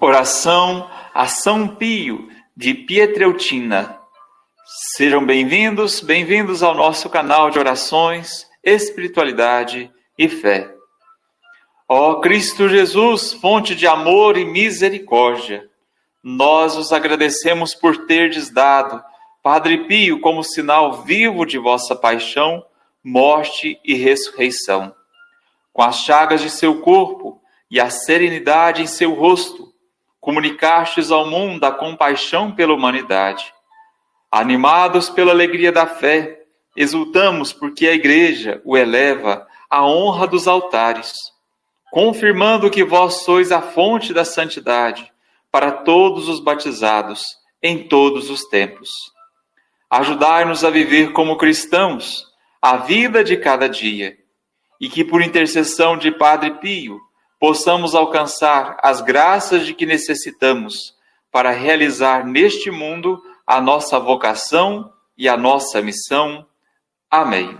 Oração a São Pio de Pietreutina. Sejam bem-vindos, bem-vindos ao nosso canal de orações, espiritualidade e fé. Ó Cristo Jesus, fonte de amor e misericórdia, nós os agradecemos por terdes dado Padre Pio como sinal vivo de vossa paixão, morte e ressurreição. Com as chagas de seu corpo e a serenidade em seu rosto, comunicastes ao mundo a compaixão pela humanidade. Animados pela alegria da fé, exultamos porque a Igreja o eleva à honra dos altares, confirmando que vós sois a fonte da santidade para todos os batizados em todos os tempos. Ajudai-nos a viver como cristãos a vida de cada dia e que, por intercessão de Padre Pio, possamos alcançar as graças de que necessitamos para realizar neste mundo a nossa vocação e a nossa missão. Amém.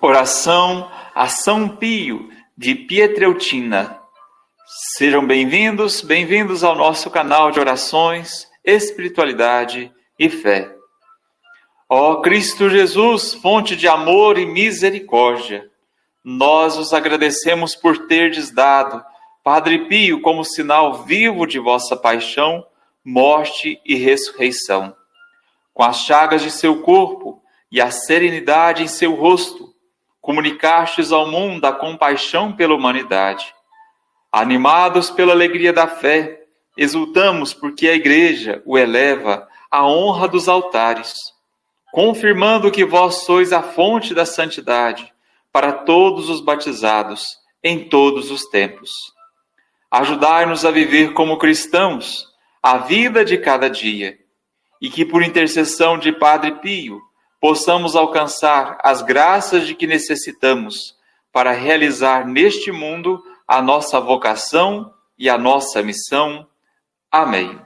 Oração a São Pio de Pietreutina. Sejam bem-vindos, bem-vindos ao nosso canal de orações, espiritualidade e fé. Ó Cristo Jesus, fonte de amor e misericórdia, nós os agradecemos por terdes dado Padre Pio como sinal vivo de vossa paixão, morte e ressurreição. Com as chagas de seu corpo e a serenidade em seu rosto, comunicastes ao mundo a compaixão pela humanidade. Animados pela alegria da fé, exultamos porque a Igreja o eleva à honra dos altares confirmando que vós sois a fonte da santidade para todos os batizados em todos os tempos. Ajudai-nos a viver como cristãos a vida de cada dia e que, por intercessão de Padre Pio, possamos alcançar as graças de que necessitamos para realizar neste mundo a nossa vocação e a nossa missão. Amém.